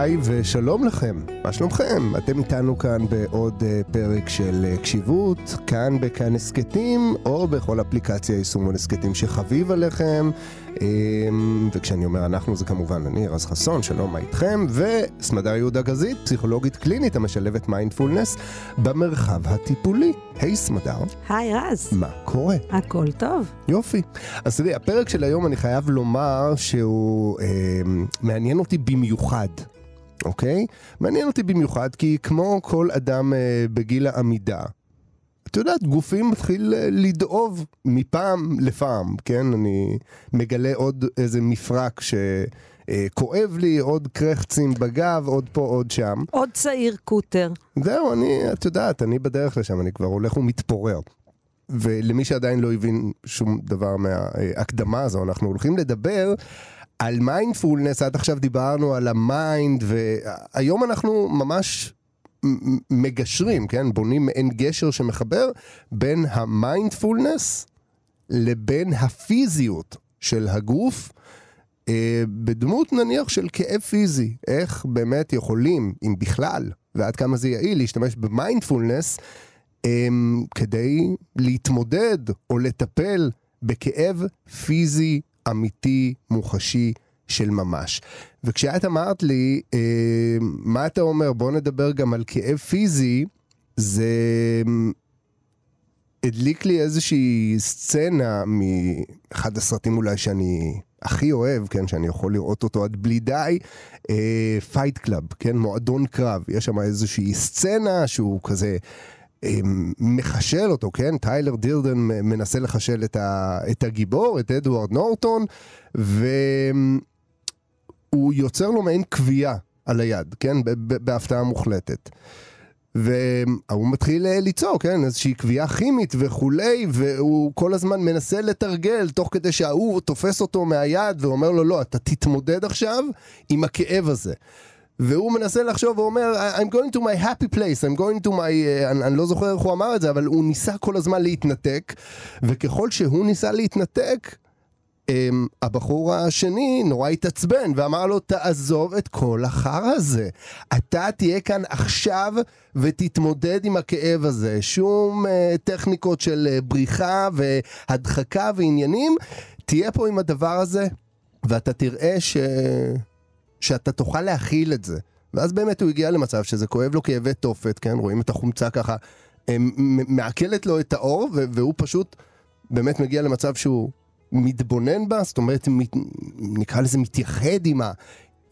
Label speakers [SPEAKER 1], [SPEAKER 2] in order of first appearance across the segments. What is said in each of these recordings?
[SPEAKER 1] היי ושלום לכם, מה שלומכם? אתם איתנו כאן בעוד uh, פרק של uh, קשיבות, כאן בכאן הסכתים, או בכל אפליקציה יישומון הסכתים שחביב עליכם. Um, וכשאני אומר אנחנו זה כמובן אני, רז חסון, שלום, מה איתכם? וסמדר יהודה גזית, פסיכולוגית קלינית המשלבת מיינדפולנס במרחב הטיפולי. היי סמדר.
[SPEAKER 2] היי רז.
[SPEAKER 1] מה קורה?
[SPEAKER 2] הכל טוב.
[SPEAKER 1] יופי. אז תראי, הפרק של היום אני חייב לומר שהוא אה, מעניין אותי במיוחד. אוקיי? מעניין אותי במיוחד כי כמו כל אדם אה, בגיל העמידה, את יודעת, גופים מתחיל אה, לדאוב מפעם לפעם, כן? אני מגלה עוד איזה מפרק שכואב לי, עוד קרחצים בגב, עוד פה, עוד שם.
[SPEAKER 2] עוד צעיר קוטר.
[SPEAKER 1] זהו, אני, את יודעת, אני בדרך לשם, אני כבר הולך ומתפורר. ולמי שעדיין לא הבין שום דבר מההקדמה הזו, אנחנו הולכים לדבר על מיינדפולנס, עד עכשיו דיברנו על ה mind, והיום אנחנו ממש מגשרים, כן? בונים מעין גשר שמחבר בין המיינדפולנס לבין הפיזיות של הגוף. אה, בדמות נניח של כאב פיזי, איך באמת יכולים, אם בכלל, ועד כמה זה יעיל, להשתמש במיינדפולנס אה, כדי להתמודד או לטפל בכאב פיזי אמיתי, מוחשי, של ממש. וכשאת אמרת לי, אה, מה אתה אומר, בוא נדבר גם על כאב פיזי, זה הדליק לי איזושהי סצנה מאחד הסרטים אולי שאני הכי אוהב, כן, שאני יכול לראות אותו עד בלי די, Fight אה, Club, כן, מועדון קרב. יש שם איזושהי סצנה שהוא כזה... אה, מחשל אותו, כן? טיילר דירדן מנסה לחשל את, ה, את הגיבור, את אדוארד נורטון, והוא יוצר לו מעין קביעה על היד, כן? בהפתעה מוחלטת. והוא מתחיל אה, ליצור, כן, איזושהי קביעה כימית וכולי, והוא כל הזמן מנסה לתרגל, תוך כדי שההוא תופס אותו מהיד ואומר לו, לא, אתה תתמודד עכשיו עם הכאב הזה. והוא מנסה לחשוב ואומר, I'm going to my happy place, I'm going to my... Uh, אני, אני לא זוכר איך הוא אמר את זה, אבל הוא ניסה כל הזמן להתנתק, וככל שהוא ניסה להתנתק, um, הבחור השני נורא התעצבן ואמר לו, תעזוב את כל החרא הזה. אתה תהיה כאן עכשיו ותתמודד עם הכאב הזה. שום uh, טכניקות של uh, בריחה והדחקה ועניינים, תהיה פה עם הדבר הזה, ואתה תראה ש... שאתה תוכל להכיל את זה. ואז באמת הוא הגיע למצב שזה כואב לו כאבי תופת, כן? רואים את החומצה ככה, מעכלת לו את האור, והוא פשוט באמת מגיע למצב שהוא מתבונן בה, זאת אומרת, מת, נקרא לזה מתייחד עם, ה,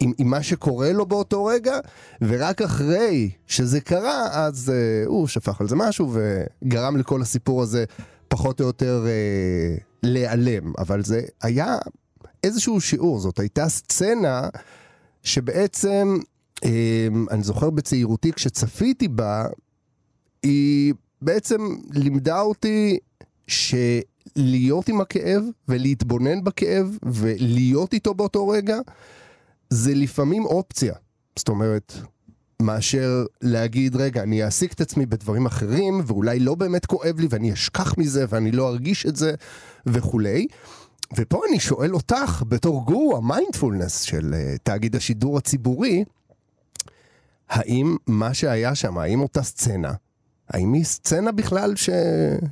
[SPEAKER 1] עם, עם מה שקורה לו באותו רגע, ורק אחרי שזה קרה, אז uh, הוא שפך על זה משהו וגרם לכל הסיפור הזה פחות או יותר uh, להיעלם. אבל זה היה איזשהו שיעור, זאת הייתה סצנה שבעצם, uh, אני זוכר בצעירותי כשצפיתי בה, היא בעצם לימדה אותי ש... להיות עם הכאב ולהתבונן בכאב ולהיות איתו באותו רגע, זה לפעמים אופציה. זאת אומרת, מאשר להגיד, רגע, אני אעסיק את עצמי בדברים אחרים, ואולי לא באמת כואב לי, ואני אשכח מזה, ואני לא ארגיש את זה, וכולי. ופה אני שואל אותך, בתור גורו המיינדפולנס של אה, תאגיד השידור הציבורי, האם מה שהיה שם, האם אותה סצנה, האם היא סצנה בכלל ש...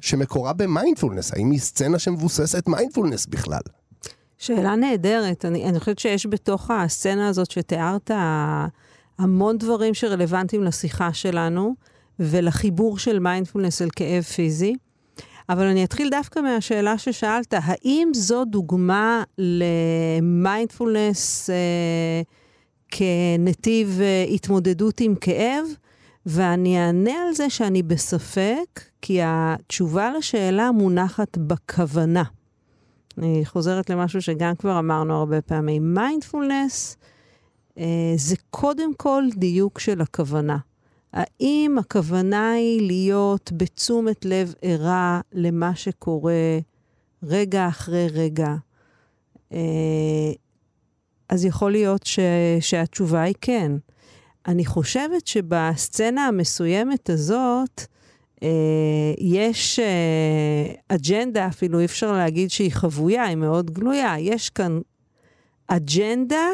[SPEAKER 1] שמקורה במיינדפולנס? האם היא סצנה שמבוססת מיינדפולנס בכלל?
[SPEAKER 2] שאלה נהדרת. אני, אני חושבת שיש בתוך הסצנה הזאת שתיארת המון דברים שרלוונטיים לשיחה שלנו ולחיבור של מיינדפולנס אל כאב פיזי. אבל אני אתחיל דווקא מהשאלה ששאלת, האם זו דוגמה למיינדפולנס אה, כנתיב אה, התמודדות עם כאב? ואני אענה על זה שאני בספק, כי התשובה לשאלה מונחת בכוונה. אני חוזרת למשהו שגם כבר אמרנו הרבה פעמים. מיינדפולנס אה, זה קודם כל דיוק של הכוונה. האם הכוונה היא להיות בתשומת לב ערה למה שקורה רגע אחרי רגע? אה, אז יכול להיות ש, שהתשובה היא כן. אני חושבת שבסצנה המסוימת הזאת, אה, יש אה, אג'נדה, אפילו אי אפשר להגיד שהיא חבויה, היא מאוד גלויה. יש כאן אג'נדה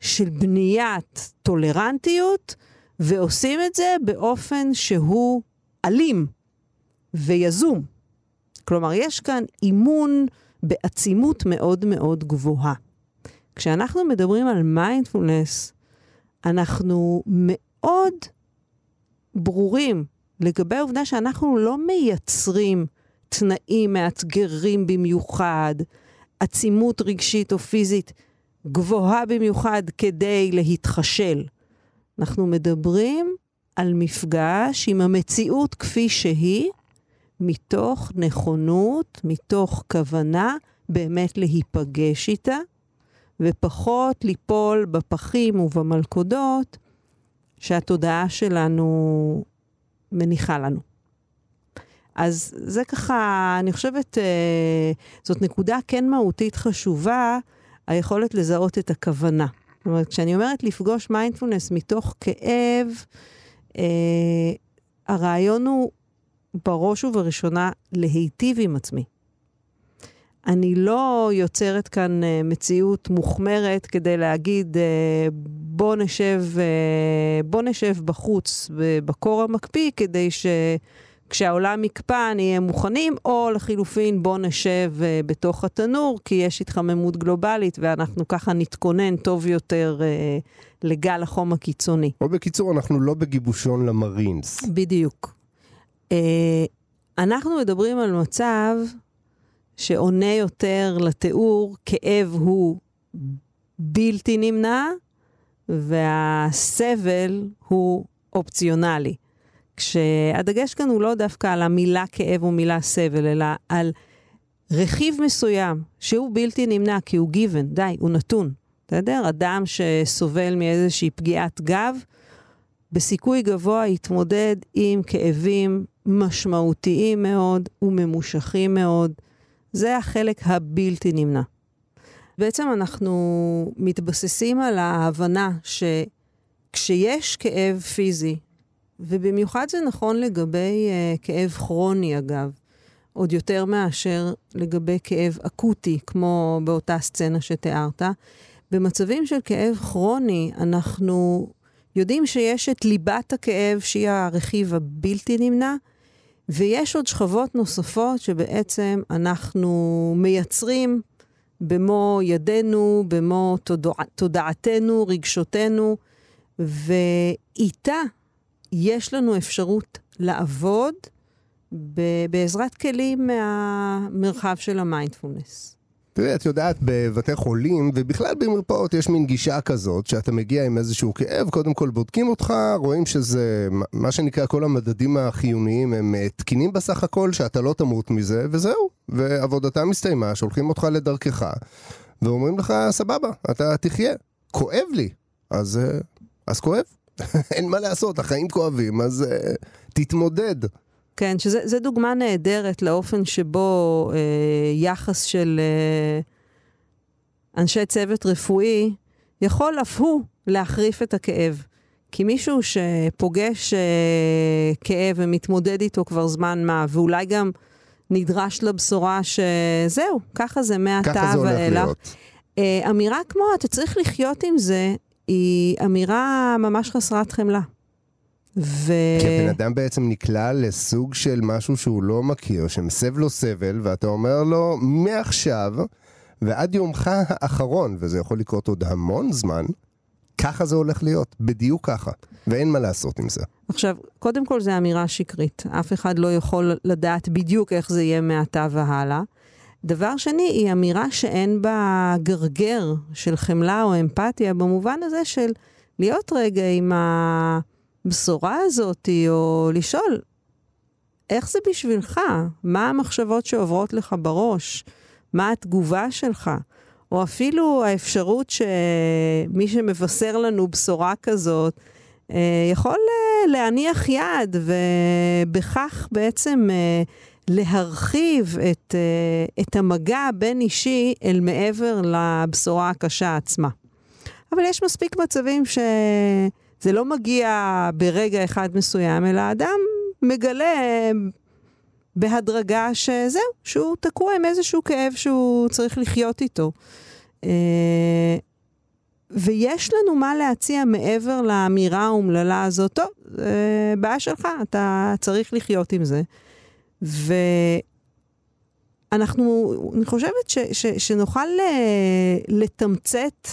[SPEAKER 2] של בניית טולרנטיות, ועושים את זה באופן שהוא אלים ויזום. כלומר, יש כאן אימון בעצימות מאוד מאוד גבוהה. כשאנחנו מדברים על מיינדפולנס, אנחנו מאוד ברורים לגבי העובדה שאנחנו לא מייצרים תנאים מאתגרים במיוחד, עצימות רגשית או פיזית גבוהה במיוחד כדי להתחשל. אנחנו מדברים על מפגש עם המציאות כפי שהיא, מתוך נכונות, מתוך כוונה באמת להיפגש איתה, ופחות ליפול בפחים ובמלכודות שהתודעה שלנו מניחה לנו. אז זה ככה, אני חושבת, אה, זאת נקודה כן מהותית חשובה, היכולת לזהות את הכוונה. זאת אומרת, כשאני אומרת לפגוש מיינדפולנס מתוך כאב, אה, הרעיון הוא בראש ובראשונה להיטיב עם עצמי. אני לא יוצרת כאן אה, מציאות מוחמרת כדי להגיד, אה, בוא נשב, אה, בוא נשב בחוץ בקור המקפיא כדי ש... כשהעולם יקפא נהיה מוכנים, או לחילופין בוא נשב uh, בתוך התנור, כי יש התחממות גלובלית ואנחנו ככה נתכונן טוב יותר uh, לגל החום הקיצוני.
[SPEAKER 1] או בקיצור, אנחנו לא בגיבושון למרינס.
[SPEAKER 2] בדיוק. Uh, אנחנו מדברים על מצב שעונה יותר לתיאור, כאב הוא בלתי נמנע, והסבל הוא אופציונלי. כשהדגש כאן הוא לא דווקא על המילה כאב או מילה סבל, אלא על רכיב מסוים שהוא בלתי נמנע, כי הוא given, די, הוא נתון. בסדר? אדם שסובל מאיזושהי פגיעת גב, בסיכוי גבוה יתמודד עם כאבים משמעותיים מאוד וממושכים מאוד. זה החלק הבלתי נמנע. בעצם אנחנו מתבססים על ההבנה שכשיש כאב פיזי, ובמיוחד זה נכון לגבי uh, כאב כרוני, אגב, עוד יותר מאשר לגבי כאב אקוטי, כמו באותה סצנה שתיארת. במצבים של כאב כרוני, אנחנו יודעים שיש את ליבת הכאב, שהיא הרכיב הבלתי נמנע, ויש עוד שכבות נוספות שבעצם אנחנו מייצרים במו ידינו, במו תודע, תודעתנו, רגשותינו, ואיתה יש לנו אפשרות לעבוד בעזרת כלים מהמרחב של המיינדפולנס.
[SPEAKER 1] תראי, את יודעת, בבתי חולים, ובכלל במרפאות, יש מין גישה כזאת, שאתה מגיע עם איזשהו כאב, קודם כל בודקים אותך, רואים שזה, מה שנקרא, כל המדדים החיוניים הם אה, תקינים בסך הכל, שאתה לא תמות מזה, וזהו. ועבודתם הסתיימה, שולחים אותך לדרכך, ואומרים לך, סבבה, אתה תחיה. כואב לי, אז, אה, אז כואב. אין מה לעשות, החיים כואבים, אז uh, תתמודד.
[SPEAKER 2] כן, שזו דוגמה נהדרת לאופן שבו אה, יחס של אה, אנשי צוות רפואי יכול אף הוא להחריף את הכאב. כי מישהו שפוגש אה, כאב ומתמודד איתו כבר זמן מה, ואולי גם נדרש לבשורה שזהו, ככה זה מעתה ואילך. ככה זה הולך להיות. אה, אמירה כמו, אתה צריך לחיות עם זה, היא אמירה ממש חסרת חמלה.
[SPEAKER 1] ו... כי הבן אדם בעצם נקלע לסוג של משהו שהוא לא מכיר, שמסב לו סבל, ואתה אומר לו, מעכשיו ועד יומך האחרון, וזה יכול לקרות עוד המון זמן, ככה זה הולך להיות, בדיוק ככה, ואין מה לעשות עם זה.
[SPEAKER 2] עכשיו, קודם כל זו אמירה שקרית. אף אחד לא יכול לדעת בדיוק איך זה יהיה מעתה והלאה. דבר שני, היא אמירה שאין בה גרגר של חמלה או אמפתיה, במובן הזה של להיות רגע עם הבשורה הזאת, או לשאול, איך זה בשבילך? מה המחשבות שעוברות לך בראש? מה התגובה שלך? או אפילו האפשרות שמי שמבשר לנו בשורה כזאת, אה, יכול אה, להניח יד, ובכך בעצם אה, להרחיב את, uh, את המגע הבין-אישי אל מעבר לבשורה הקשה עצמה. אבל יש מספיק מצבים שזה לא מגיע ברגע אחד מסוים, אלא אדם מגלה בהדרגה שזהו, שהוא תקוע עם איזשהו כאב שהוא צריך לחיות איתו. Uh, ויש לנו מה להציע מעבר לאמירה האומללה הזאת, טוב, בעיה שלך, אתה צריך לחיות עם זה. ואנחנו, אני חושבת ש, ש, שנוכל לתמצת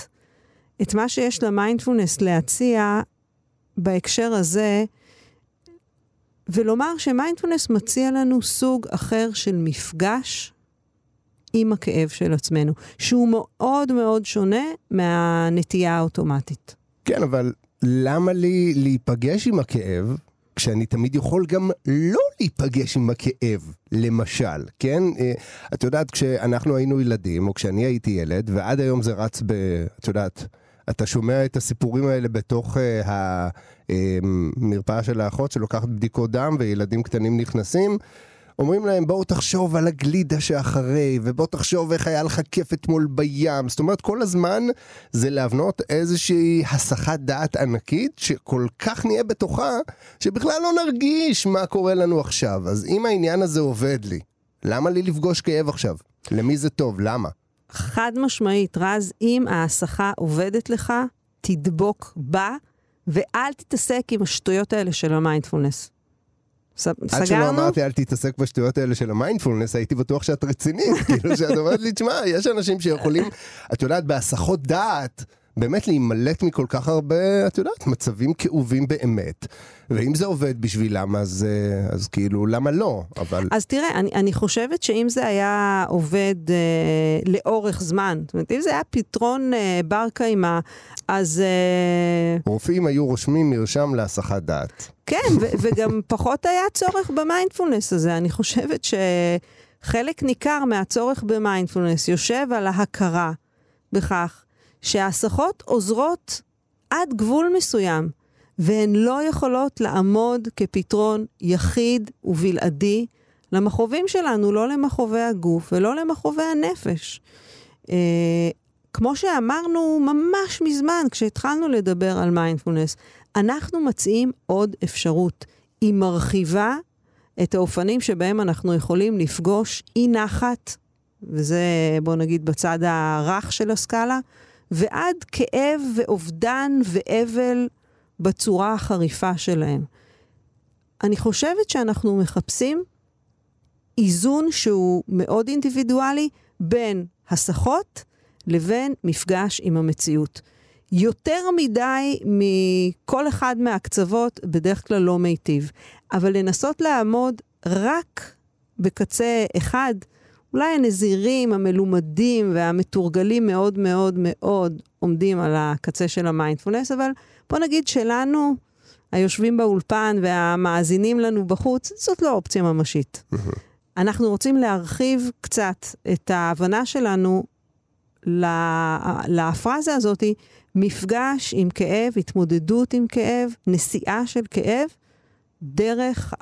[SPEAKER 2] את מה שיש למיינדפולנס להציע בהקשר הזה, ולומר שמיינדפולנס מציע לנו סוג אחר של מפגש עם הכאב של עצמנו, שהוא מאוד מאוד שונה מהנטייה האוטומטית.
[SPEAKER 1] כן, אבל למה לי להיפגש עם הכאב כשאני תמיד יכול גם לא להיפגש עם הכאב, למשל, כן? אה, את יודעת, כשאנחנו היינו ילדים, או כשאני הייתי ילד, ועד היום זה רץ ב... את יודעת, אתה שומע את הסיפורים האלה בתוך uh, המרפאה של האחות שלוקחת בדיקות דם וילדים קטנים נכנסים. אומרים להם בואו תחשוב על הגלידה שאחרי, ובואו תחשוב איך היה לך כיף אתמול בים. זאת אומרת, כל הזמן זה להבנות איזושהי הסחת דעת ענקית, שכל כך נהיה בתוכה, שבכלל לא נרגיש מה קורה לנו עכשיו. אז אם העניין הזה עובד לי, למה לי לפגוש כאב עכשיו? למי זה טוב? למה?
[SPEAKER 2] חד משמעית, רז, אם ההסחה עובדת לך, תדבוק בה, ואל תתעסק עם השטויות האלה של המיינדפולנס.
[SPEAKER 1] סגרנו? עד שלא אמרתי אל תתעסק בשטויות האלה של המיינדפולנס, הייתי בטוח שאת רצינית. כאילו שאת אומרת לי, תשמע, יש אנשים שיכולים, את יודעת, בהסחות דעת. באמת להימלט מכל כך הרבה, את יודעת, מצבים כאובים באמת. ואם זה עובד בשבילם, אז, אה, אז כאילו, למה לא? אבל...
[SPEAKER 2] אז תראה, אני, אני חושבת שאם זה היה עובד אה, לאורך זמן, זאת אומרת, אם זה היה פתרון אה, בר קיימא, אז...
[SPEAKER 1] אה... רופאים היו רושמים מרשם להסחת דעת.
[SPEAKER 2] כן, ו- וגם פחות היה צורך במיינדפולנס הזה. אני חושבת שחלק ניכר מהצורך במיינדפולנס יושב על ההכרה בכך שההסחות עוזרות עד גבול מסוים, והן לא יכולות לעמוד כפתרון יחיד ובלעדי למכאובים שלנו, לא למכאובי הגוף ולא למכאובי הנפש. אה, כמו שאמרנו ממש מזמן, כשהתחלנו לדבר על מיינדפולנס, אנחנו מציעים עוד אפשרות. היא מרחיבה את האופנים שבהם אנחנו יכולים לפגוש אי נחת, וזה, בוא נגיד, בצד הרך של הסקאלה, ועד כאב ואובדן ואבל בצורה החריפה שלהם. אני חושבת שאנחנו מחפשים איזון שהוא מאוד אינדיבידואלי בין הסחות לבין מפגש עם המציאות. יותר מדי מכל אחד מהקצוות בדרך כלל לא מיטיב, אבל לנסות לעמוד רק בקצה אחד, אולי הנזירים, המלומדים והמתורגלים מאוד מאוד מאוד עומדים על הקצה של המיינדפולנס, אבל בוא נגיד שלנו, היושבים באולפן והמאזינים לנו בחוץ, זאת לא אופציה ממשית. אנחנו רוצים להרחיב קצת את ההבנה שלנו לפרזה הזאתי, מפגש עם כאב, התמודדות עם כאב, נסיעה של כאב, דרך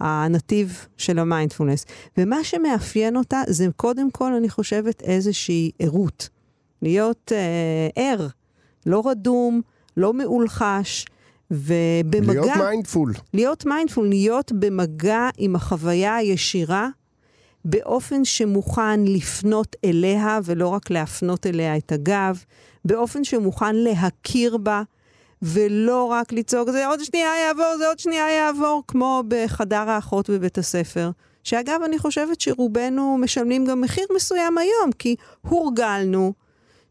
[SPEAKER 2] הנתיב של המיינדפולנס. ומה שמאפיין אותה זה קודם כל, אני חושבת, איזושהי ערות. להיות אה, ער, לא רדום, לא מאולחש, ובמגע...
[SPEAKER 1] להיות mindful.
[SPEAKER 2] להיות mindful, להיות במגע עם החוויה הישירה, באופן שמוכן לפנות אליה, ולא רק להפנות אליה את הגב, באופן שמוכן להכיר בה, ולא רק לצעוק, זה עוד שנייה יעבור, זה עוד שנייה יעבור, כמו בחדר האחות בבית הספר. שאגב, אני חושבת שרובנו משלמים גם מחיר מסוים היום, כי הורגלנו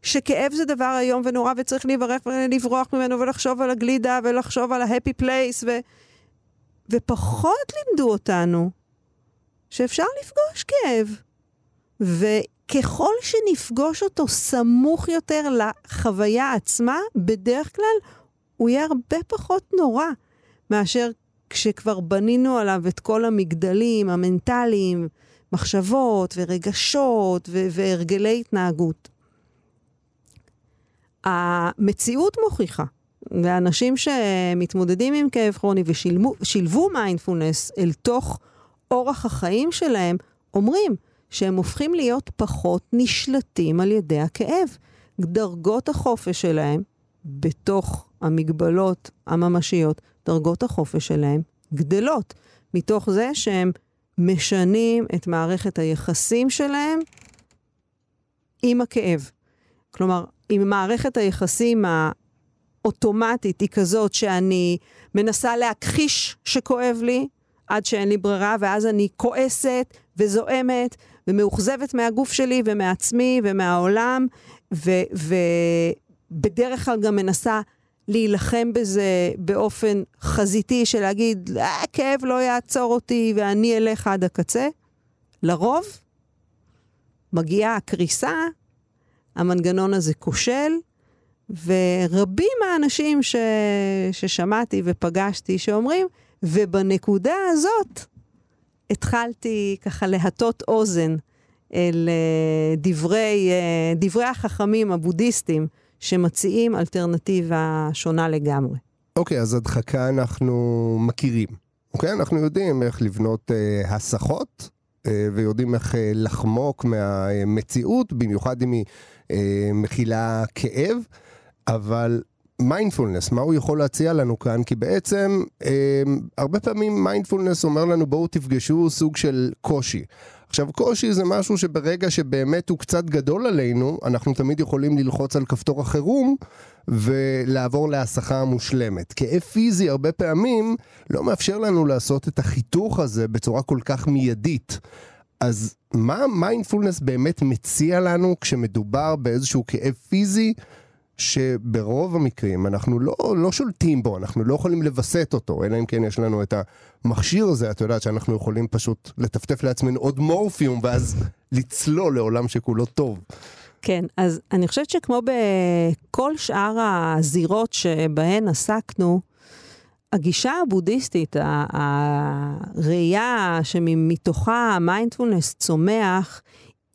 [SPEAKER 2] שכאב זה דבר איום ונורא וצריך לברך ולברוח ממנו ולחשוב על הגלידה ולחשוב על ה happy place, ו... ופחות לימדו אותנו שאפשר לפגוש כאב. וככל שנפגוש אותו סמוך יותר לחוויה עצמה, בדרך כלל הוא יהיה הרבה פחות נורא מאשר כשכבר בנינו עליו את כל המגדלים המנטליים, מחשבות ורגשות והרגלי התנהגות. המציאות מוכיחה, ואנשים שמתמודדים עם כאב כרוני ושילבו מיינדפולנס אל תוך אורח החיים שלהם, אומרים שהם הופכים להיות פחות נשלטים על ידי הכאב. דרגות החופש שלהם, בתוך המגבלות הממשיות, דרגות החופש שלהם גדלות, מתוך זה שהם משנים את מערכת היחסים שלהם עם הכאב. כלומר, אם מערכת היחסים האוטומטית היא כזאת שאני מנסה להכחיש שכואב לי, עד שאין לי ברירה, ואז אני כועסת וזועמת ומאוכזבת מהגוף שלי ומעצמי ומהעולם, ובדרך כלל גם מנסה להילחם בזה באופן חזיתי של להגיד, אה, כאב לא יעצור אותי ואני אלך עד הקצה. לרוב מגיעה הקריסה, המנגנון הזה כושל, ורבים האנשים ש... ששמעתי ופגשתי שאומרים, ובנקודה הזאת התחלתי ככה להטות אוזן אל uh, דברי, uh, דברי החכמים הבודהיסטים שמציעים אלטרנטיבה שונה לגמרי.
[SPEAKER 1] אוקיי, okay, אז הדחקה אנחנו מכירים. אוקיי, okay, אנחנו יודעים איך לבנות uh, הסחות, uh, ויודעים איך uh, לחמוק מהמציאות, במיוחד אם היא uh, מכילה כאב, אבל מיינדפולנס, מה הוא יכול להציע לנו כאן? כי בעצם אה, הרבה פעמים מיינדפולנס אומר לנו בואו תפגשו סוג של קושי. עכשיו קושי זה משהו שברגע שבאמת הוא קצת גדול עלינו, אנחנו תמיד יכולים ללחוץ על כפתור החירום ולעבור להסחה המושלמת. כאב פיזי הרבה פעמים לא מאפשר לנו לעשות את החיתוך הזה בצורה כל כך מיידית. אז מה מיינדפולנס באמת מציע לנו כשמדובר באיזשהו כאב פיזי? שברוב המקרים אנחנו לא, לא שולטים בו, אנחנו לא יכולים לווסת אותו, אלא אם כן יש לנו את המכשיר הזה, את יודעת שאנחנו יכולים פשוט לטפטף לעצמנו עוד מורפיום ואז לצלול לעולם שכולו טוב.
[SPEAKER 2] כן, אז אני חושבת שכמו בכל שאר הזירות שבהן עסקנו, הגישה הבודהיסטית, הראייה שמתוכה המיינדפולנס צומח,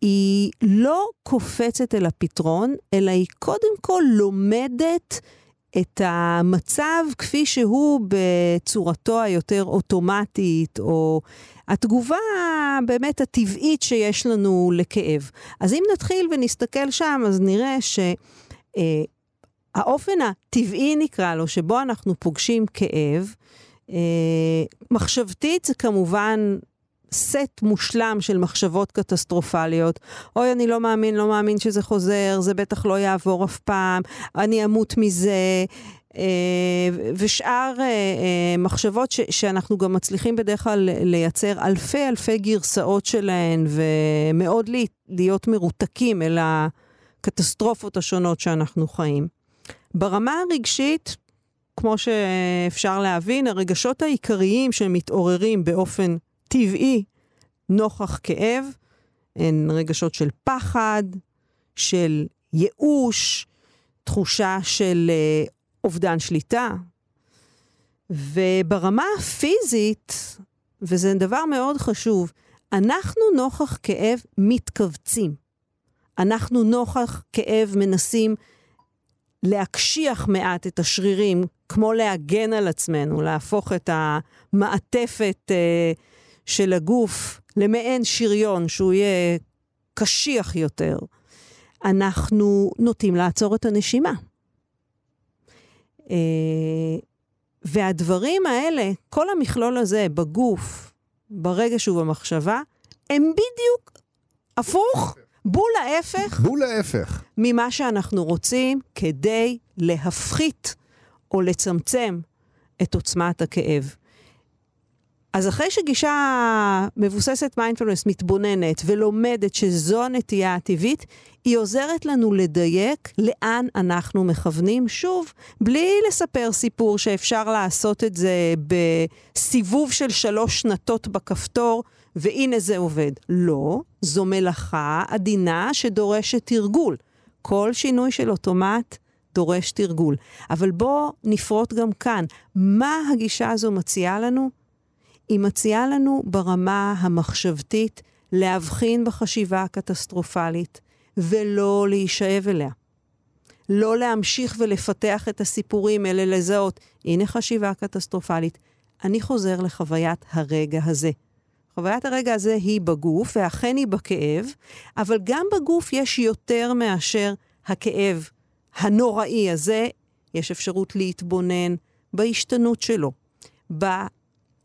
[SPEAKER 2] היא לא קופצת אל הפתרון, אלא היא קודם כל לומדת את המצב כפי שהוא בצורתו היותר אוטומטית, או התגובה באמת הטבעית שיש לנו לכאב. אז אם נתחיל ונסתכל שם, אז נראה שהאופן אה, הטבעי נקרא לו, שבו אנחנו פוגשים כאב, אה, מחשבתית זה כמובן סט מושלם של מחשבות קטסטרופליות. אוי, אני לא מאמין, לא מאמין שזה חוזר, זה בטח לא יעבור אף פעם, אני אמות מזה. אה, ושאר אה, אה, מחשבות ש- שאנחנו גם מצליחים בדרך כלל לייצר אלפי אלפי גרסאות שלהן, ומאוד להיות מרותקים אל הקטסטרופות השונות שאנחנו חיים. ברמה הרגשית, כמו שאפשר להבין, הרגשות העיקריים שמתעוררים באופן טבעי נוכח כאב, הן רגשות של פחד, של ייאוש, תחושה של uh, אובדן שליטה. וברמה הפיזית, וזה דבר מאוד חשוב, אנחנו נוכח כאב מתכווצים. אנחנו נוכח כאב מנסים להקשיח מעט את השרירים, כמו להגן על עצמנו, להפוך את המעטפת uh, של הגוף למעין שריון, שהוא יהיה קשיח יותר, אנחנו נוטים לעצור את הנשימה. אה, והדברים האלה, כל המכלול הזה בגוף, ברגש ובמחשבה, הם בדיוק הפוך, בול ההפך.
[SPEAKER 1] בול ההפך.
[SPEAKER 2] ממה שאנחנו רוצים כדי להפחית או לצמצם את עוצמת הכאב. אז אחרי שגישה מבוססת מיינדפולנס מתבוננת ולומדת שזו הנטייה הטבעית, היא עוזרת לנו לדייק לאן אנחנו מכוונים, שוב, בלי לספר סיפור שאפשר לעשות את זה בסיבוב של שלוש שנתות בכפתור, והנה זה עובד. לא, זו מלאכה עדינה שדורשת תרגול. כל שינוי של אוטומט דורש תרגול. אבל בואו נפרוט גם כאן, מה הגישה הזו מציעה לנו? היא מציעה לנו ברמה המחשבתית להבחין בחשיבה הקטסטרופלית ולא להישאב אליה. לא להמשיך ולפתח את הסיפורים, אלא לזהות, הנה חשיבה קטסטרופלית, אני חוזר לחוויית הרגע הזה. חוויית הרגע הזה היא בגוף, ואכן היא בכאב, אבל גם בגוף יש יותר מאשר הכאב הנוראי הזה, יש אפשרות להתבונן בהשתנות שלו,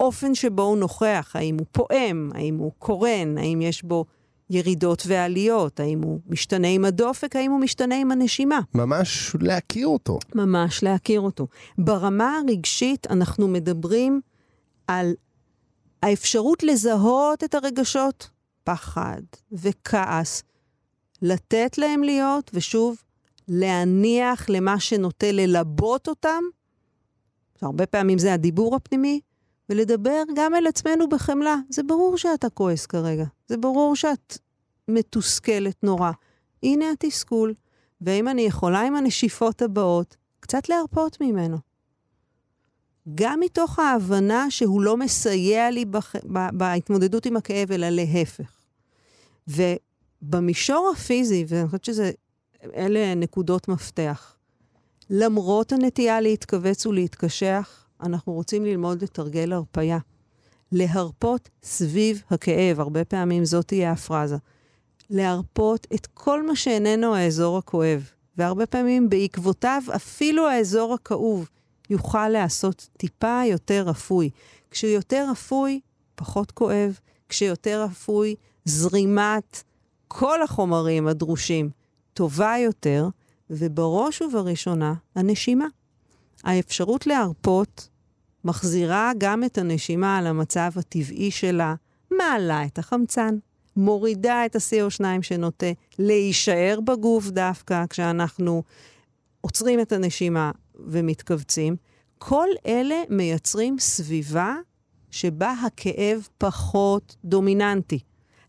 [SPEAKER 2] האופן שבו הוא נוכח, האם הוא פועם, האם הוא קורן, האם יש בו ירידות ועליות, האם הוא משתנה עם הדופק, האם הוא משתנה עם הנשימה.
[SPEAKER 1] ממש להכיר אותו.
[SPEAKER 2] ממש להכיר אותו. ברמה הרגשית אנחנו מדברים על האפשרות לזהות את הרגשות, פחד וכעס, לתת להם להיות, ושוב, להניח למה שנוטה ללבות אותם, הרבה פעמים זה הדיבור הפנימי, ולדבר גם אל עצמנו בחמלה. זה ברור שאתה כועס כרגע, זה ברור שאת מתוסכלת נורא. הנה התסכול, ואם אני יכולה עם הנשיפות הבאות, קצת להרפות ממנו. גם מתוך ההבנה שהוא לא מסייע לי בח... בהתמודדות עם הכאב, אלא להפך. ובמישור הפיזי, ואני חושבת שאלה נקודות מפתח, למרות הנטייה להתכווץ ולהתקשח, אנחנו רוצים ללמוד לתרגל הרפייה. להרפות סביב הכאב, הרבה פעמים זאת תהיה הפרזה. להרפות את כל מה שאיננו האזור הכואב, והרבה פעמים בעקבותיו אפילו האזור הכאוב יוכל להיעשות טיפה יותר אפוי. כשיותר אפוי, פחות כואב, כשיותר אפוי, זרימת כל החומרים הדרושים טובה יותר, ובראש ובראשונה, הנשימה. האפשרות להרפות מחזירה גם את הנשימה על המצב הטבעי שלה, מעלה את החמצן, מורידה את ה-CO2 שנוטה להישאר בגוף דווקא כשאנחנו עוצרים את הנשימה ומתכווצים. כל אלה מייצרים סביבה שבה הכאב פחות דומיננטי.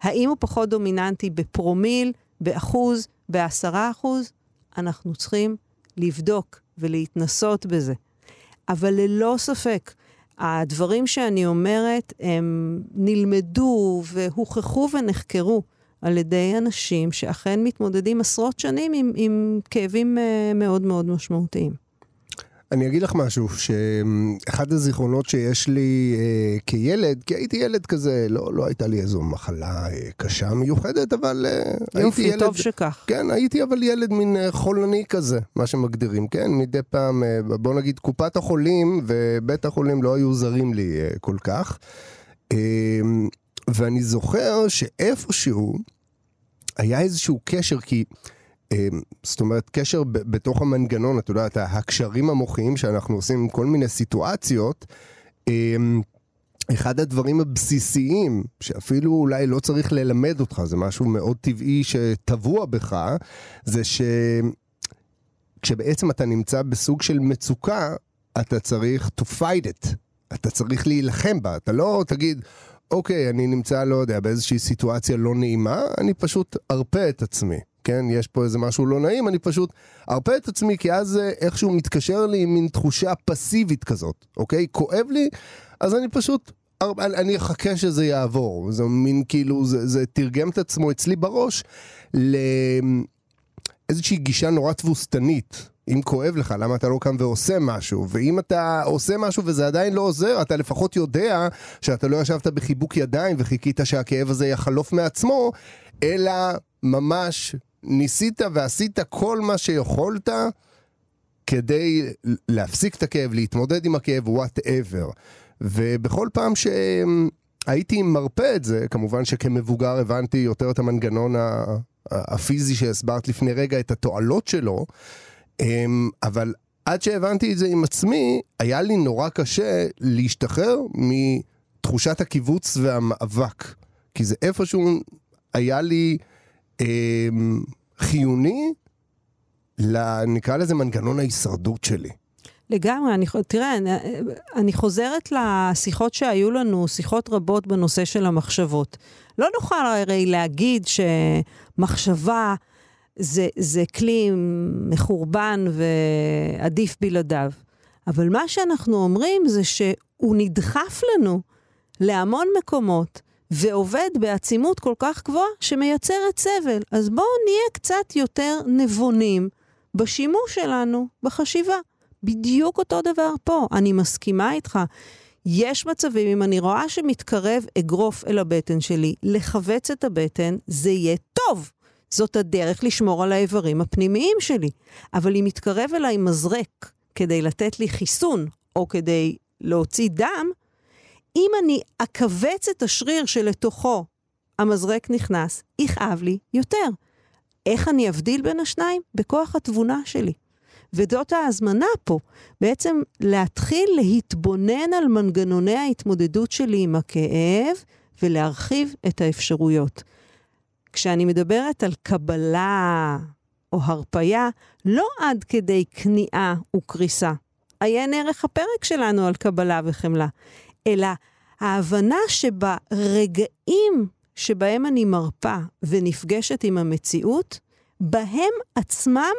[SPEAKER 2] האם הוא פחות דומיננטי בפרומיל, באחוז, בעשרה אחוז? אנחנו צריכים לבדוק ולהתנסות בזה. אבל ללא ספק, הדברים שאני אומרת, הם נלמדו והוכחו ונחקרו על ידי אנשים שאכן מתמודדים עשרות שנים עם, עם כאבים אה, מאוד מאוד משמעותיים.
[SPEAKER 1] אני אגיד לך משהו, שאחד הזיכרונות שיש לי אה, כילד, כי הייתי ילד כזה, לא, לא הייתה לי איזו מחלה אה, קשה מיוחדת, אבל אה,
[SPEAKER 2] יופי, הייתי ילד... יופי, טוב שכך.
[SPEAKER 1] כן, הייתי אבל ילד מין אה, חולני כזה, מה שמגדירים, כן? מדי פעם, אה, בוא נגיד, קופת החולים ובית החולים לא היו זרים לי אה, כל כך. אה, ואני זוכר שאיפשהו היה איזשהו קשר, כי... אמ, זאת אומרת, קשר בתוך המנגנון, אתה יודע, הקשרים המוחיים שאנחנו עושים עם כל מיני סיטואציות, אמ, אחד הדברים הבסיסיים, שאפילו אולי לא צריך ללמד אותך, זה משהו מאוד טבעי שטבוע בך, זה שכשבעצם אתה נמצא בסוג של מצוקה, אתה צריך to fight it. אתה צריך להילחם בה, אתה לא תגיד, אוקיי, אני נמצא, לא יודע, באיזושהי סיטואציה לא נעימה, אני פשוט ארפה את עצמי. כן, יש פה איזה משהו לא נעים, אני פשוט ארפה את עצמי, כי אז איכשהו מתקשר לי עם מין תחושה פסיבית כזאת, אוקיי? כואב לי, אז אני פשוט, אני אחכה שזה יעבור. זה מין כאילו, זה, זה תרגם את עצמו אצלי בראש לאיזושהי גישה נורא תבוסתנית. אם כואב לך, למה אתה לא קם ועושה משהו? ואם אתה עושה משהו וזה עדיין לא עוזר, אתה לפחות יודע שאתה לא ישבת בחיבוק ידיים וחיכית שהכאב הזה יחלוף מעצמו, אלא ממש ניסית ועשית כל מה שיכולת כדי להפסיק את הכאב, להתמודד עם הכאב, וואטאבר. ובכל פעם שהייתי מרפא את זה, כמובן שכמבוגר הבנתי יותר את המנגנון הפיזי שהסברת לפני רגע, את התועלות שלו, אבל עד שהבנתי את זה עם עצמי, היה לי נורא קשה להשתחרר מתחושת הקיבוץ והמאבק. כי זה איפשהו היה לי... אה, חיוני, נקרא לזה מנגנון ההישרדות שלי.
[SPEAKER 2] לגמרי, אני, תראה, אני, אני חוזרת לשיחות שהיו לנו, שיחות רבות בנושא של המחשבות. לא נוכל הרי להגיד שמחשבה זה, זה כלי מחורבן ועדיף בלעדיו. אבל מה שאנחנו אומרים זה שהוא נדחף לנו להמון מקומות ועובד בעצימות כל כך גבוהה שמייצרת סבל. אז בואו נהיה קצת יותר נבונים בשימוש שלנו בחשיבה. בדיוק אותו דבר פה, אני מסכימה איתך. יש מצבים, אם אני רואה שמתקרב אגרוף אל הבטן שלי, לכווץ את הבטן, זה יהיה טוב. זאת הדרך לשמור על האיברים הפנימיים שלי. אבל אם מתקרב אליי מזרק כדי לתת לי חיסון, או כדי להוציא דם, אם אני אכווץ את השריר שלתוכו המזרק נכנס, יכאב לי יותר. איך אני אבדיל בין השניים? בכוח התבונה שלי. וזאת ההזמנה פה, בעצם להתחיל להתבונן על מנגנוני ההתמודדות שלי עם הכאב ולהרחיב את האפשרויות. כשאני מדברת על קבלה או הרפייה, לא עד כדי כניעה וקריסה. עיין ערך הפרק שלנו על קבלה וחמלה, אלא ההבנה שברגעים שבהם אני מרפה ונפגשת עם המציאות, בהם עצמם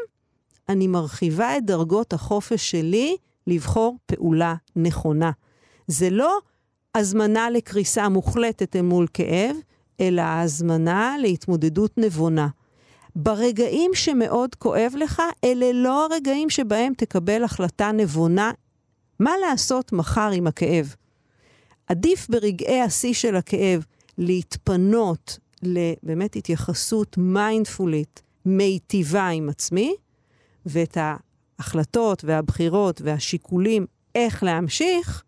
[SPEAKER 2] אני מרחיבה את דרגות החופש שלי לבחור פעולה נכונה. זה לא הזמנה לקריסה מוחלטת אל מול כאב, אלא הזמנה להתמודדות נבונה. ברגעים שמאוד כואב לך, אלה לא הרגעים שבהם תקבל החלטה נבונה מה לעשות מחר עם הכאב. עדיף ברגעי השיא של הכאב להתפנות לבאמת התייחסות מיינדפולית, מיטיבה עם עצמי, ואת ההחלטות והבחירות והשיקולים איך להמשיך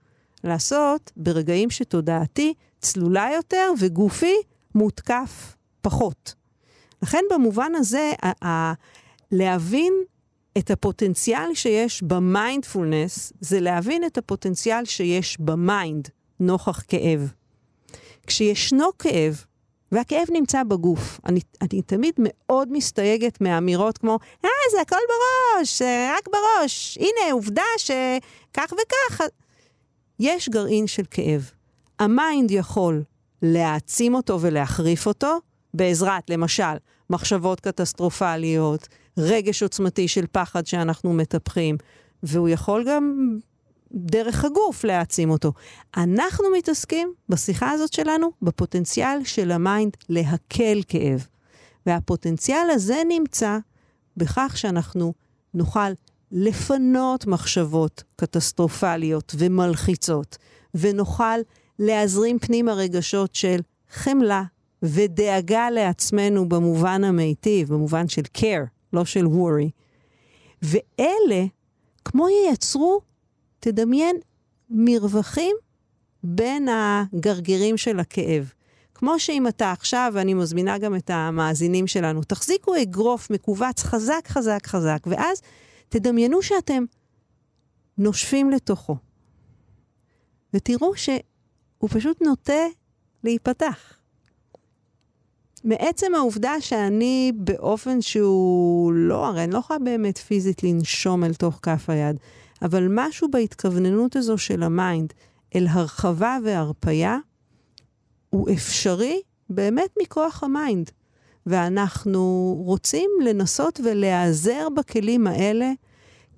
[SPEAKER 2] לעשות ברגעים שתודעתי צלולה יותר וגופי מותקף פחות. לכן במובן הזה, להבין את הפוטנציאל שיש במיינדפולנס, זה להבין את הפוטנציאל שיש ב mind נוכח כאב. כשישנו כאב, והכאב נמצא בגוף, אני, אני תמיד מאוד מסתייגת מאמירות כמו, אה, זה הכל בראש, רק בראש, הנה, עובדה שכך וכך. יש גרעין של כאב. ה mind יכול להעצים אותו ולהחריף אותו, בעזרת, למשל, מחשבות קטסטרופליות, רגש עוצמתי של פחד שאנחנו מטפחים, והוא יכול גם דרך הגוף להעצים אותו. אנחנו מתעסקים בשיחה הזאת שלנו בפוטנציאל של ה mind להקל כאב. והפוטנציאל הזה נמצא בכך שאנחנו נוכל לפנות מחשבות קטסטרופליות ומלחיצות, ונוכל להזרים פנימה רגשות של חמלה ודאגה לעצמנו במובן המיטיב, במובן של care, לא של worry. ואלה, כמו ייצרו, תדמיין מרווחים בין הגרגירים של הכאב. כמו שאם אתה עכשיו, ואני מזמינה גם את המאזינים שלנו, תחזיקו אגרוף מכווץ חזק, חזק, חזק, ואז תדמיינו שאתם נושפים לתוכו, ותראו שהוא פשוט נוטה להיפתח. מעצם העובדה שאני באופן שהוא לא, הרי אני לא יכולה באמת פיזית לנשום אל תוך כף היד, אבל משהו בהתכווננות הזו של ה mind אל הרחבה והרפייה הוא אפשרי באמת מכוח ה mind. ואנחנו רוצים לנסות ולהיעזר בכלים האלה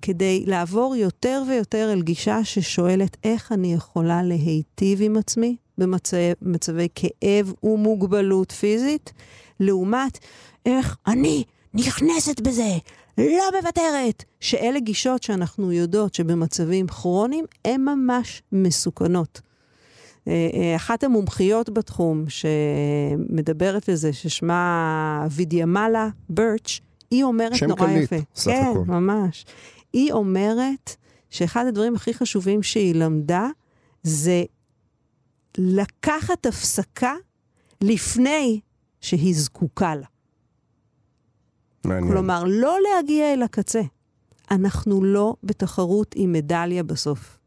[SPEAKER 2] כדי לעבור יותר ויותר אל גישה ששואלת איך אני יכולה להיטיב עם עצמי במצבי כאב ומוגבלות פיזית, לעומת איך אני נכנסת בזה, לא מוותרת, שאלה גישות שאנחנו יודעות שבמצבים כרוניים הן ממש מסוכנות. אה, אה, אחת המומחיות בתחום שמדברת על זה, ששמה וידיאמלה ברץ', היא אומרת נורא
[SPEAKER 1] קליט,
[SPEAKER 2] יפה.
[SPEAKER 1] שם קליט, סך
[SPEAKER 2] כן,
[SPEAKER 1] הכל.
[SPEAKER 2] ממש. היא אומרת שאחד הדברים הכי חשובים שהיא למדה זה לקחת הפסקה לפני שהיא זקוקה לה.
[SPEAKER 1] מעניין.
[SPEAKER 2] כלומר, לא להגיע אל הקצה. אנחנו לא בתחרות עם מדליה בסוף.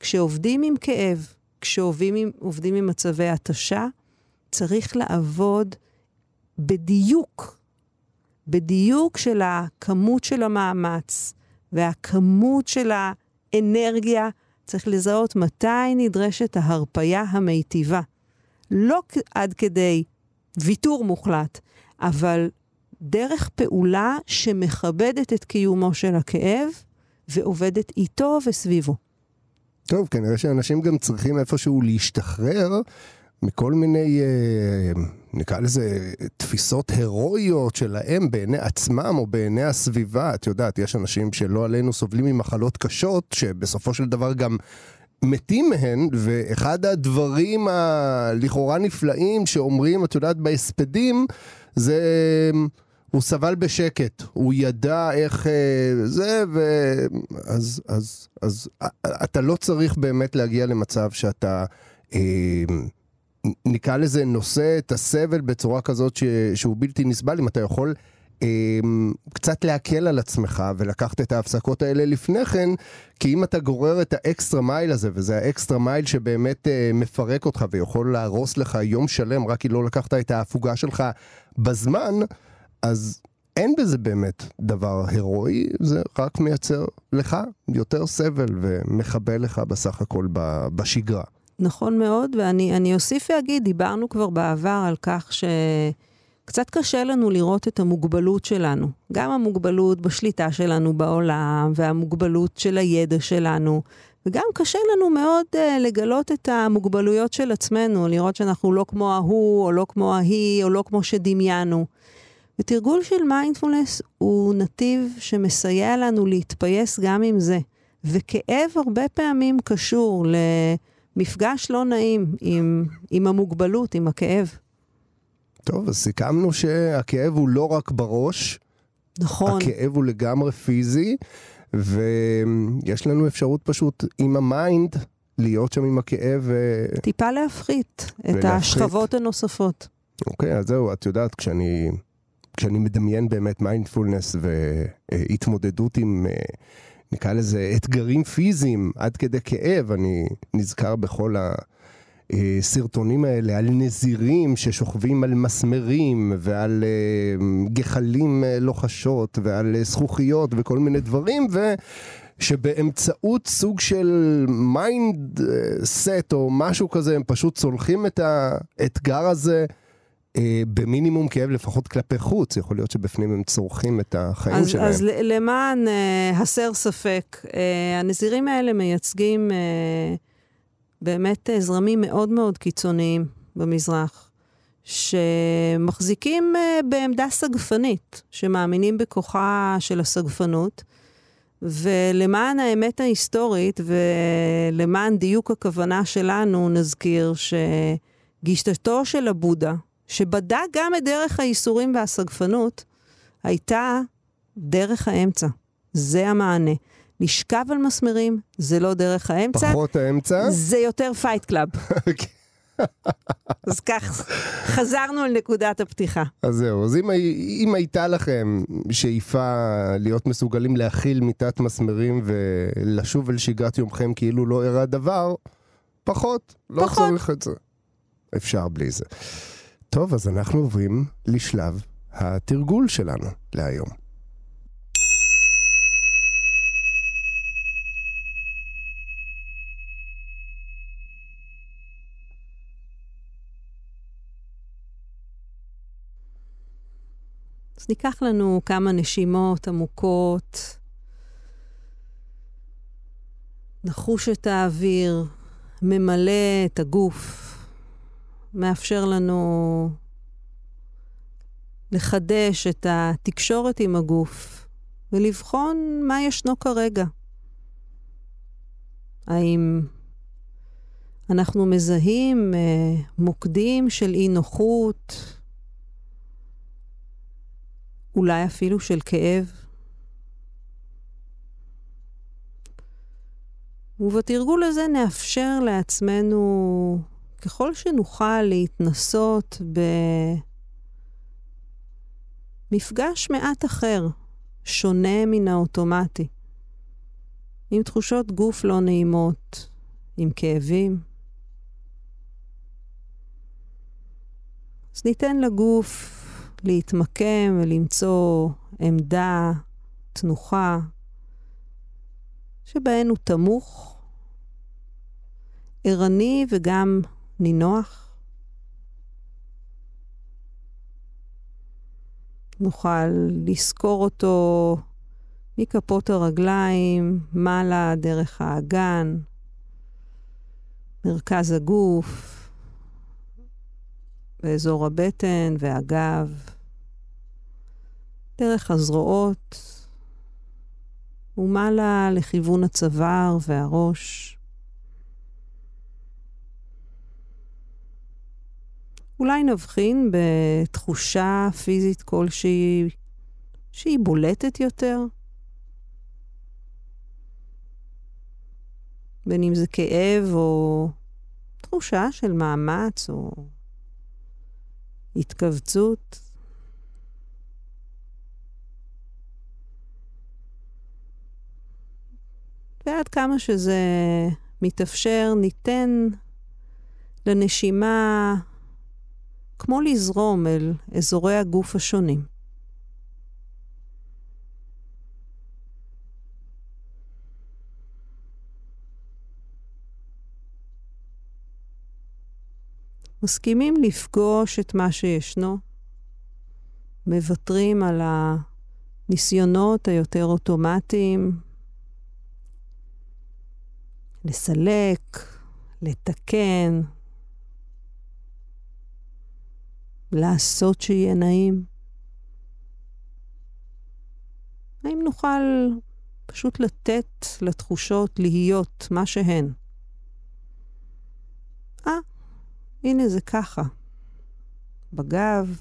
[SPEAKER 2] כשעובדים עם כאב, כשעובדים עם, עם מצבי התשה, צריך לעבוד בדיוק, בדיוק של הכמות של המאמץ והכמות של האנרגיה. צריך לזהות מתי נדרשת ההרפייה המיטיבה. לא עד כדי ויתור מוחלט, אבל דרך פעולה שמכבדת את קיומו של הכאב ועובדת איתו וסביבו.
[SPEAKER 1] טוב, כנראה שאנשים גם צריכים איפשהו להשתחרר מכל מיני, אה, נקרא לזה, תפיסות הירואיות שלהם בעיני עצמם או בעיני הסביבה. את יודעת, יש אנשים שלא עלינו סובלים ממחלות קשות, שבסופו של דבר גם מתים מהן, ואחד הדברים הלכאורה נפלאים שאומרים, את יודעת, בהספדים, זה... הוא סבל בשקט, הוא ידע איך אה, זה, ו... אז, אז, אז אה, אתה לא צריך באמת להגיע למצב שאתה אה, נקרא לזה, נושא את הסבל בצורה כזאת ש, שהוא בלתי נסבל, אם אתה יכול אה, קצת להקל על עצמך ולקחת את ההפסקות האלה לפני כן, כי אם אתה גורר את ה extra mile הזה, וזה ה extra mile שבאמת אה, מפרק אותך ויכול להרוס לך יום שלם רק כי לא לקחת את ההפוגה שלך בזמן, אז אין בזה באמת דבר הירואי, זה רק מייצר לך יותר סבל ומחבל לך בסך הכל בשגרה.
[SPEAKER 2] נכון מאוד, ואני אוסיף ואגיד, דיברנו כבר בעבר על כך שקצת קשה לנו לראות את המוגבלות שלנו. גם המוגבלות בשליטה שלנו בעולם, והמוגבלות של הידע שלנו, וגם קשה לנו מאוד uh, לגלות את המוגבלויות של עצמנו, לראות שאנחנו לא כמו ההוא, או לא כמו ההיא, או לא כמו שדמיינו. ותרגול של מיינדפולנס הוא נתיב שמסייע לנו להתפייס גם עם זה. וכאב הרבה פעמים קשור למפגש לא נעים עם, עם המוגבלות, עם הכאב.
[SPEAKER 1] טוב, אז סיכמנו שהכאב הוא לא רק בראש.
[SPEAKER 2] נכון.
[SPEAKER 1] הכאב הוא לגמרי פיזי, ויש לנו אפשרות פשוט עם ה mind להיות שם עם הכאב.
[SPEAKER 2] טיפה להפחית את השכבות הנוספות.
[SPEAKER 1] אוקיי, אז זהו, את יודעת, כשאני כשאני מדמיין באמת מיינדפולנס והתמודדות עם, אה, נקרא לזה, אתגרים פיזיים עד כדי כאב, אני נזכר בכל הסרטונים האלה על נזירים ששוכבים על מסמרים ועל אה, גחלים אה, לוחשות ועל זכוכיות וכל מיני דברים, ו... שבאמצעות סוג של mindset או משהו כזה, הם פשוט צולחים את האתגר הזה. אה, במינימום כאב לפחות כלפי חוץ, יכול להיות שבפנים הם צורחים את החיים
[SPEAKER 2] אז,
[SPEAKER 1] שלהם.
[SPEAKER 2] אז למען אה, הסר ספק, אה, הנזירים האלה מייצגים אה, באמת אה, זרמים מאוד מאוד קיצוניים במזרח, שמחזיקים אה, בעמדה סגפנית, שמאמינים בכוחה של הסגפנות. ולמען האמת ההיסטורית ולמען דיוק הכוונה שלנו, נזכיר שגישתו של הבודה, שבדק גם את דרך הייסורים והסגפנות, הייתה דרך האמצע. זה המענה. לשכב על מסמרים זה לא דרך האמצע.
[SPEAKER 1] פחות האמצע?
[SPEAKER 2] זה יותר Fight Club. אז כך, חזרנו על נקודת הפתיחה.
[SPEAKER 1] אז זהו, אז אם, אם הייתה לכם שאיפה להיות מסוגלים להכיל מיטת מסמרים ולשוב אל שגרת יומכם כאילו לא אירע דבר, פחות, לא פחות. צריך את זה. אפשר בלי זה. טוב, אז אנחנו עוברים לשלב התרגול שלנו להיום.
[SPEAKER 2] אז ניקח לנו כמה נשימות עמוקות, נחוש את האוויר, ממלא את הגוף. מאפשר לנו לחדש את התקשורת עם הגוף ולבחון מה ישנו כרגע. האם אנחנו מזהים אה, מוקדים של אי נוחות, אולי אפילו של כאב? ובתרגול הזה נאפשר לעצמנו ככל שנוכל להתנסות במפגש מעט אחר, שונה מן האוטומטי, עם תחושות גוף לא נעימות, עם כאבים. אז ניתן לגוף להתמקם ולמצוא עמדה תנוחה, שבהן הוא תמוך, ערני וגם נינוח. נוכל לסקור אותו מכפות הרגליים, מעלה דרך האגן, מרכז הגוף, באזור הבטן והגב, דרך הזרועות, ומעלה לכיוון הצוואר והראש. אולי נבחין בתחושה פיזית כלשהי שהיא בולטת יותר. בין אם זה כאב או תחושה של מאמץ או התכווצות. ועד כמה שזה מתאפשר, ניתן לנשימה כמו לזרום אל אזורי הגוף השונים. מסכימים לפגוש את מה שישנו, מוותרים על הניסיונות היותר אוטומטיים, לסלק, לתקן, לעשות שיהיה נעים. האם נוכל פשוט לתת לתחושות להיות מה שהן? אה, הנה זה ככה. בגב.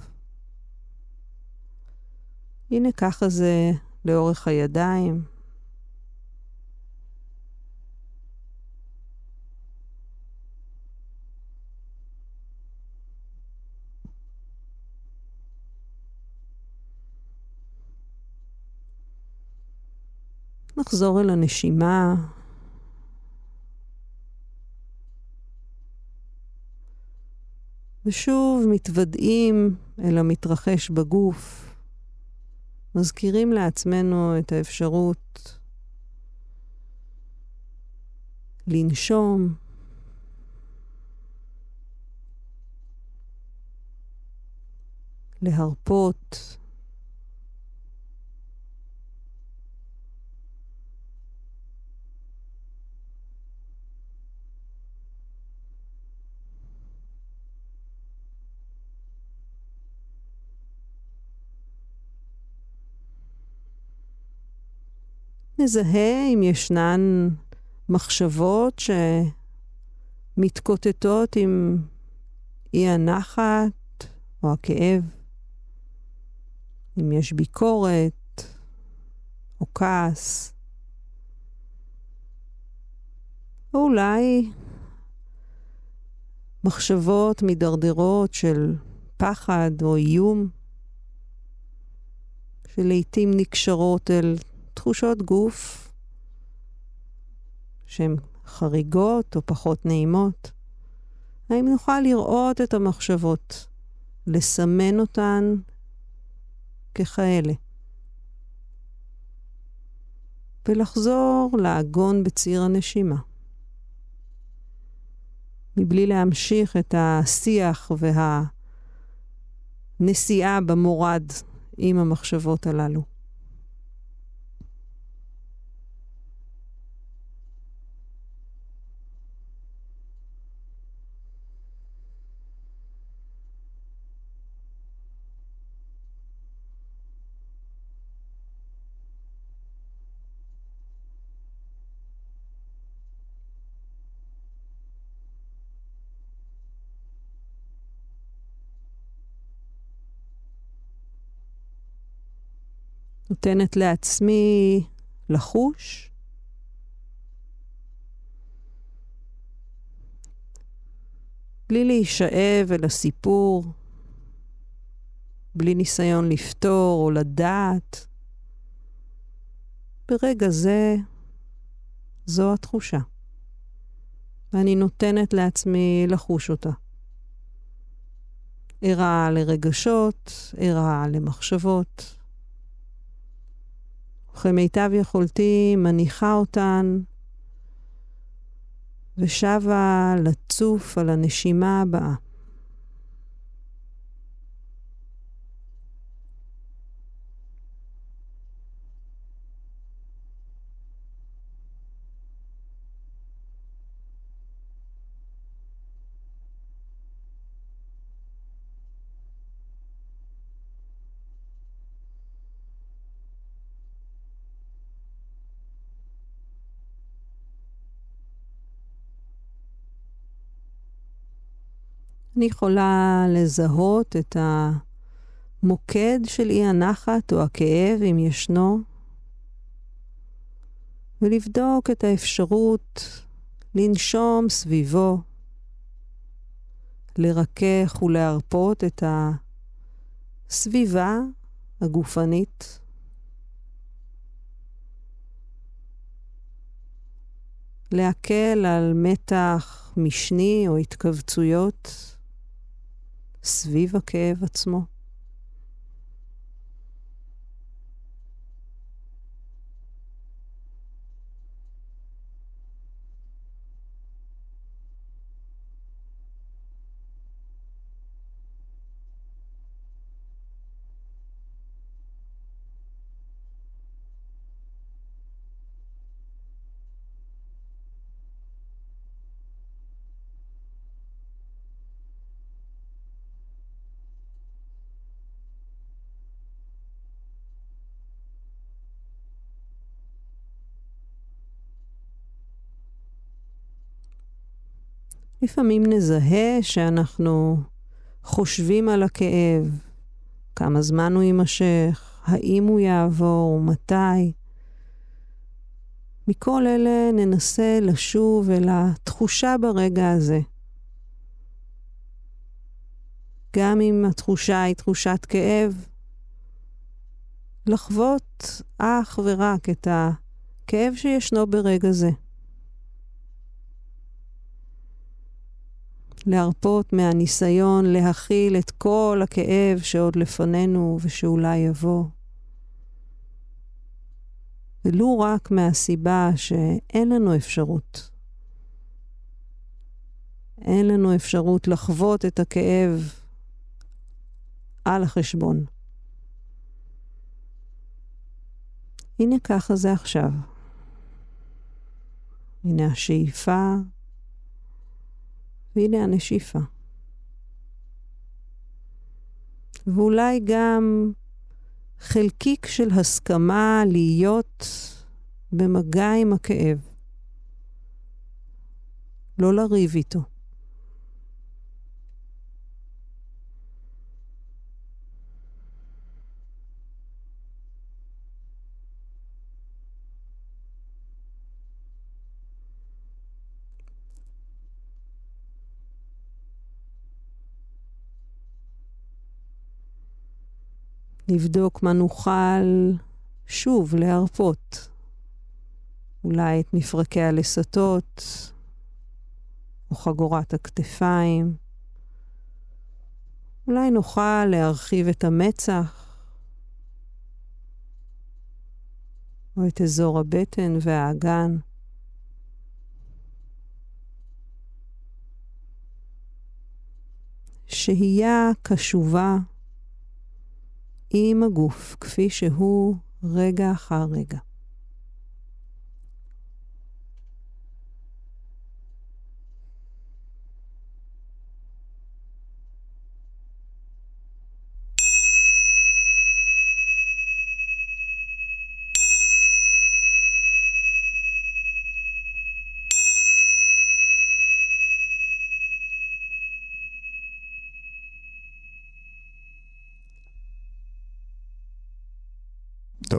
[SPEAKER 2] הנה ככה זה לאורך הידיים. נחזור אל הנשימה. ושוב מתוודעים אל המתרחש בגוף, מזכירים לעצמנו את האפשרות לנשום, להרפות. נזהה אם ישנן מחשבות שמתקוטטות עם אי הנחת או הכאב, אם יש ביקורת או כעס, או אולי מחשבות מידרדרות של פחד או איום, שלעיתים נקשרות אל תחושות גוף שהן חריגות או פחות נעימות? האם נוכל לראות את המחשבות, לסמן אותן ככאלה? ולחזור לעגון בציר הנשימה. מבלי להמשיך את השיח והנסיעה במורד עם המחשבות הללו. נותנת לעצמי לחוש. בלי להישאב אל הסיפור, בלי ניסיון לפתור או לדעת. ברגע זה, זו התחושה. ואני נותנת לעצמי לחוש אותה. ערה לרגשות, ערה למחשבות, וכמיטב יכולתי מניחה אותן ושבה לצוף על הנשימה הבאה. אני יכולה לזהות את המוקד של אי הנחת או הכאב, אם ישנו, ולבדוק את האפשרות לנשום סביבו, לרכך ולהרפות את הסביבה הגופנית. להקל על מתח משני או התכווצויות סביב הכאב עצמו. לפעמים נזהה שאנחנו חושבים על הכאב, כמה זמן הוא יימשך, האם הוא יעבור, מתי. מכל אלה ננסה לשוב אל התחושה ברגע הזה. גם אם התחושה היא תחושת כאב, לחוות אך ורק את הכאב שישנו ברגע זה. להרפות מהניסיון להכיל את כל הכאב שעוד לפנינו ושאולי יבוא. ולו רק מהסיבה שאין לנו אפשרות. אין לנו אפשרות לחוות את הכאב על החשבון. הנה ככה זה עכשיו. הנה השאיפה והנה הנשיפה. ואולי גם חלקיק של הסכמה להיות במגע עם הכאב. לא לריב איתו. לבדוק מה נוכל שוב להרפות. אולי את מפרקי הלסתות, או חגורת הכתפיים. אולי נוכל להרחיב את המצח, או את אזור הבטן והאגן. שהייה קשובה עם הגוף, כפי שהוא רגע אחר רגע.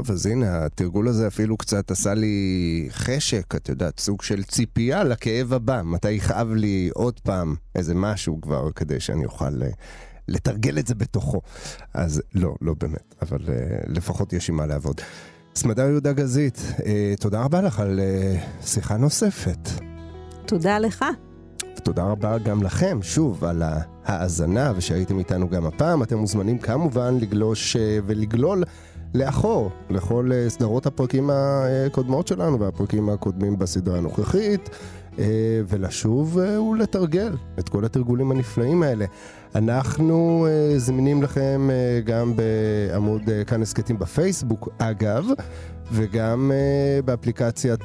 [SPEAKER 1] טוב, אז הנה, התרגול הזה אפילו קצת עשה לי חשק, את יודעת, סוג של ציפייה לכאב הבא. מתי יכאב לי עוד פעם איזה משהו כבר, כדי שאני אוכל uh, לתרגל את זה בתוכו. אז לא, לא באמת, אבל uh, לפחות יש עם מה לעבוד. סמדר יהודה גזית, uh, תודה רבה לך על uh, שיחה נוספת.
[SPEAKER 2] תודה לך.
[SPEAKER 1] ותודה רבה גם לכם, שוב, על ההאזנה ושהייתם איתנו גם הפעם. אתם מוזמנים כמובן לגלוש ולגלול. לאחור לכל אה, סדרות הפרקים הקודמות שלנו והפרקים הקודמים בסדרה הנוכחית. אה, ולשוב אה, ולתרגל את כל התרגולים הנפלאים האלה. אנחנו זמינים לכם גם בעמוד כאן הסכתים בפייסבוק, אגב, וגם באפליקציית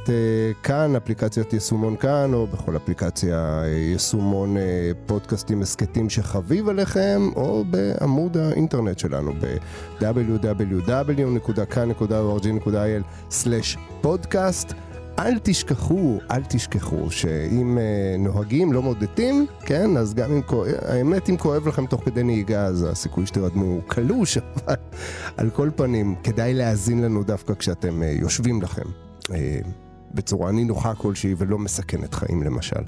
[SPEAKER 1] כאן, אפליקציית יישומון כאן, או בכל אפליקציה יישומון פודקאסטים הסכתים שחביב עליכם, או בעמוד האינטרנט שלנו ב-www.kan.org.il/פודקאסט. אל תשכחו, אל תשכחו, שאם אה, נוהגים לא מודדים, כן, אז גם אם כואב, האמת אם כואב לכם תוך כדי נהיגה, אז הסיכוי שתרדמו קלוש, אבל על כל פנים, כדאי להאזין לנו דווקא כשאתם אה, יושבים לכם, אה, בצורה נינוחה כלשהי ולא מסכנת חיים למשל.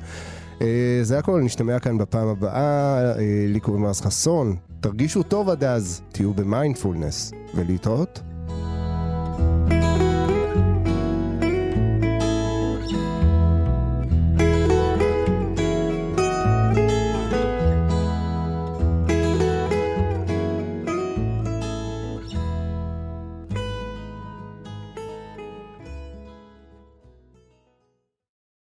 [SPEAKER 1] אה, זה הכל, נשתמע כאן בפעם הבאה. לי קוראים רז חסון. תרגישו טוב עד אז, תהיו במיינדפולנס, ולהתראות.